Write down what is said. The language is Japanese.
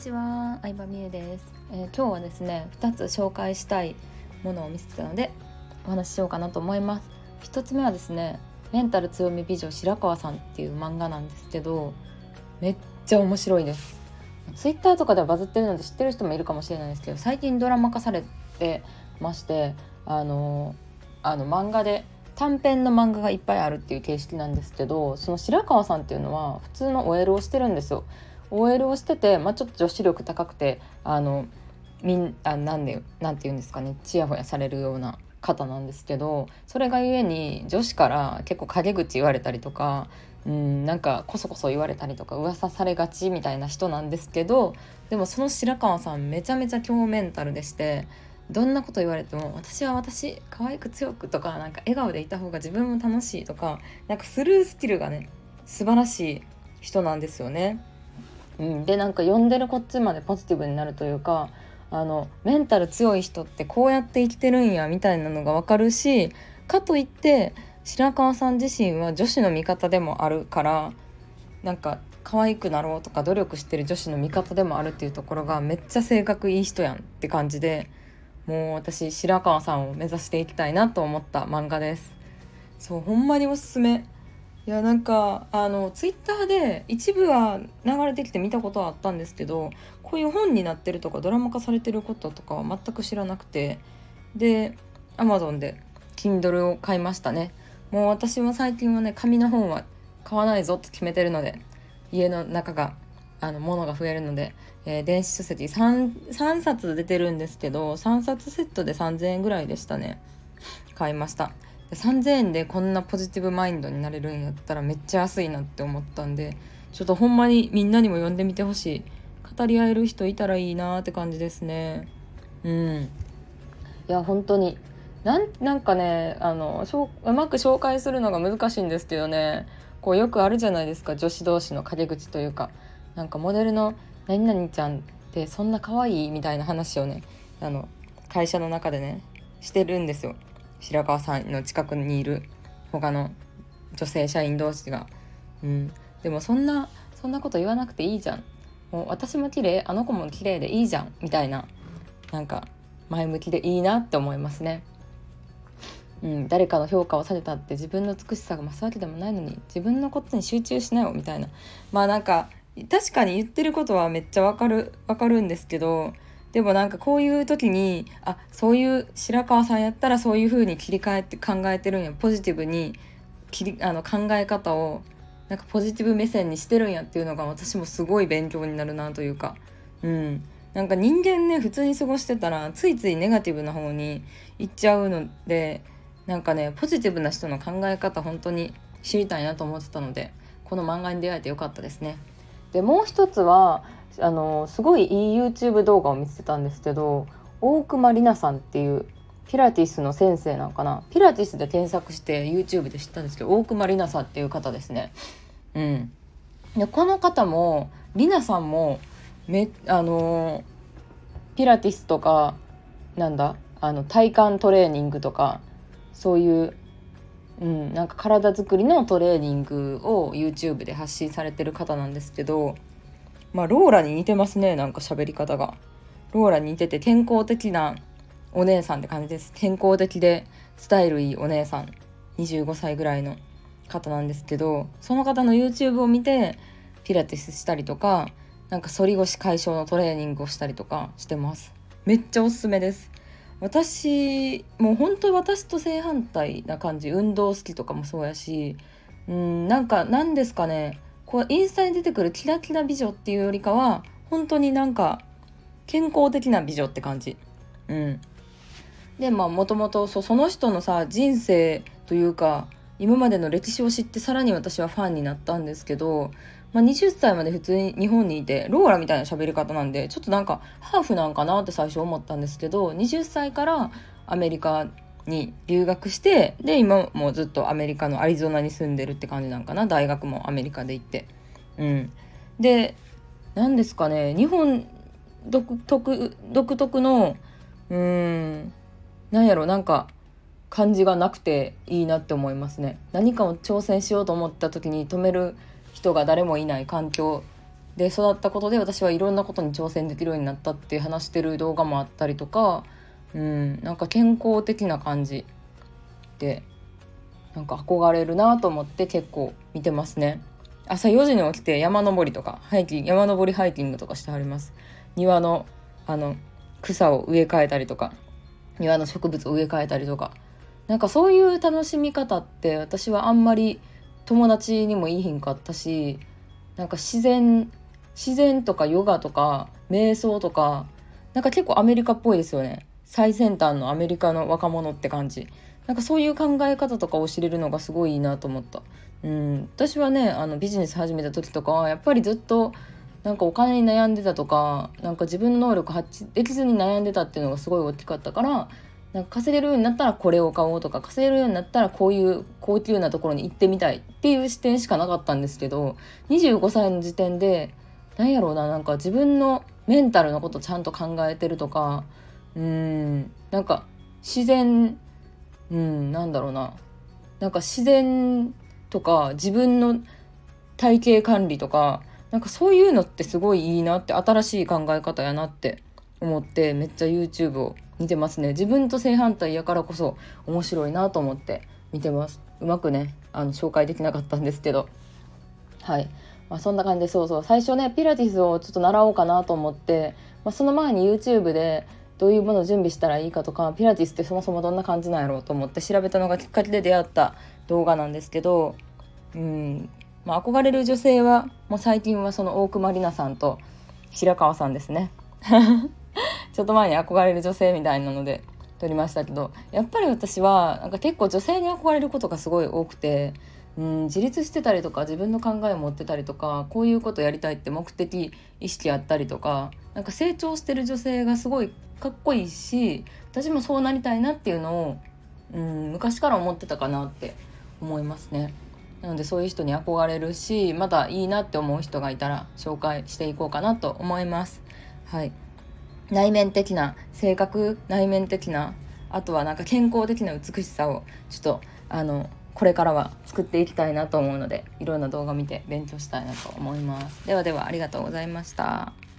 ちは、相葉美優です、えー、今日はですね、2つ紹介したいものを見せてたのでお話ししようかなと思います。1つ目はですね、メンタル強み美女白川さんっていう漫画なんですけど、めっちゃ面白いです。ツイッターとかではバズってるので知ってる人もいるかもしれないですけど、最近ドラマ化されてまして、あのあの漫画で短編の漫画がいっぱいあるっていう形式なんですけどその白川さんっていうのは普通の OL をしてるんですよ。OL をしてて、まあ、ちょっと女子力高くてあのみんあなんでなんて言うんですかねちやほやされるような方なんですけどそれがゆえに女子から結構陰口言われたりとかうんなんかこそこそ言われたりとか噂されがちみたいな人なんですけどでもその白川さんめちゃめちゃ強メンタルでしてどんなこと言われても私は私可愛く強くとかなんか笑顔でいた方が自分も楽しいとかなんかスルースキルがね素晴らしい人なんですよね。うん、でなんか読んでるこっちまでポジティブになるというかあのメンタル強い人ってこうやって生きてるんやみたいなのが分かるしかといって白川さん自身は女子の味方でもあるからなんか可愛くなろうとか努力してる女子の味方でもあるっていうところがめっちゃ性格いい人やんって感じでもう私白川さんを目指していきたいなと思った漫画です。そうほんまにおすすめ。いやなんかあのツイッターで一部は流れてきて見たことはあったんですけどこういう本になってるとかドラマ化されてることとかは全く知らなくてで Amazon で Kindle を買いましたね。もう私は最近はね紙の本は買わないぞって決めてるので家の中があの物が増えるので、えー、電子書籍 3, 3冊出てるんですけど3冊セットで3000円ぐらいでしたね。買いました。3000円でこんなポジティブマインドになれるんやったらめっちゃ安いなって思ったんでちょっとほんまにみんなにも読んでみてほしい語り合える人いたらいいなって感じですね。うん。いや本当に。なんなんかねあのうまく紹介するのが難しいんですけどね。こうよくあるじゃないですか。女子同士の陰口というか。なんかモデルの何々ちゃんってそんな可愛いみたいな話をねあの会社の中でねしてるんですよ。白川さんの近くにいる他の女性社員同士が。うん、でもそんなそんなこと言わなくていいじゃんもう私も綺麗あの子も綺麗でいいじゃんみたいななんか前向きでいいなって思いますね。うん、誰かの評価をされたって自分の美しさが増すわけでもないのに自分のことに集中しなよみたいなまあなんか確かに言ってることはめっちゃわかるわかるんですけどでもなんかこういう時にあそういう白川さんやったらそういう風に切り替えて考えてるんやポジティブに切りあの考え方をなんかポジティブ目線にしてるんやっていうのが私もすごい勉強になるなというかうんなんか人間ね普通に過ごしてたらついついネガティブな方に行っちゃうのでなんかねポジティブな人の考え方本当に知りたいなと思ってたのでこの漫画に出会えてよかったですね。でもう一つはあのすごいいい YouTube 動画を見てたんですけど大熊里奈さんっていうピラティスの先生なのかなピラティスで検索して YouTube で知ったんですけど大熊里奈さんっていう方ですね。うん、でこの方も里奈さんもめあのピラティスとかなんだあの体幹トレーニングとかそういううん、なんか体作りのトレーニングを YouTube で発信されてる方なんですけどまあローラに似てますねなんか喋り方が。ローラに似てて健康的なお姉さんって感じです。健康的でスタイルいいお姉さん。25歳ぐらいの方なんですけどその方の YouTube を見てピラティスしたりとかなんか反り腰解消のトレーニングをしたりとかしてます。めっちゃおすすめです。私もう本当私と正反対な感じ。運動好きとかもそうやしうんなんか何ですかね。こうインスタに出てくるキラキラ美女っていうよりかは本当になんか健康的な美女って感じ。うん、でまあもともとその人のさ人生というか今までの歴史を知ってさらに私はファンになったんですけどまあ、20歳まで普通に日本にいてローラみたいな喋り方なんでちょっとなんかハーフなんかなって最初思ったんですけど20歳からアメリカに留学してで今もずっとアメリカのアリゾナに住んでるって感じなんかな。大学もアメリカで行って。うん、で何ですかね。日本独特独特のうーんなんやろなんか感じがなくていいなって思いますね。何かを挑戦しようと思った時に止める人が誰もいない環境で育ったことで私はいろんなことに挑戦できるようになったって話してる動画もあったりとか、うん、なんか健康的な感じでなんか憧れるなと思って結構見てますね。朝4時に起きて山登りとかハイキング山登りハイキングとかしてはります。庭のあの草を植え替えたりとか庭の植物を植え替えたりとか。なんかそういう楽しみ方って私はあんまり友達にもいいひんかったしなんか自然自然とかヨガとか瞑想とかなんか結構アメリカっぽいですよね。最先端のアメリカの若者って感じなんかそういう考え方とかを知れるのがすごいいいなと思った。うん、私はねあのビジネス始めた時とかはやっぱりずっとなんかお金に悩んでたとかなんか自分の能力発揮できずに悩んでたっていうのがすごい大きかったからなんか稼げるようになったらこれを買おうとか稼げるようになったらこういう高級なところに行ってみたいっていう視点しかなかったんですけど25歳の時点でなんやろうななんか自分のメンタルのことちゃんと考えてるとかうん。なんか自然うんなんだろうな。なんか自然とか自分の体型管理とかなんかそういうのってすごいいいなって新しい考え方やなって思ってめっちゃ YouTube を見てますね。自分と正反対やからこそ面白いなと思って見てます。うまくねあの紹介できなかったんですけど。はい、まあ、そんな感じでそうそう。最初ねピラティスをちょっと習おうかなと思って、まあ、その前に YouTube でどういうものを準備したらいいかとかピラティスってそもそもどんな感じなんやろうと思って調べたのがきっかけで出会った動画なんですけど、うん。まあ、憧れる女性はもう最近はその大熊里奈さんと白川さんですね。ちょっと前に憧れる女性みたいなので撮りましたけどやっぱり私はなんか結構女性に憧れることがすごい多くて。うん、自立してたりとか自分の考えを持ってたりとかこういうことやりたいって目的意識あったりとかなんか成長してる女性がすごいかっこいいし私もそうなりたいなっていうのを、うん、昔から思ってたかなって思いますね。なのでそういう人に憧れるしまたいいなって思う人がいたら紹介していこうかなと思います。はい、内面的な性格内面的なあとはなんか健康的な美しさをちょっとあのこれからは作っていきたいなと思うのでいろんな動画見て勉強したいなと思います。ではではありがとうございました。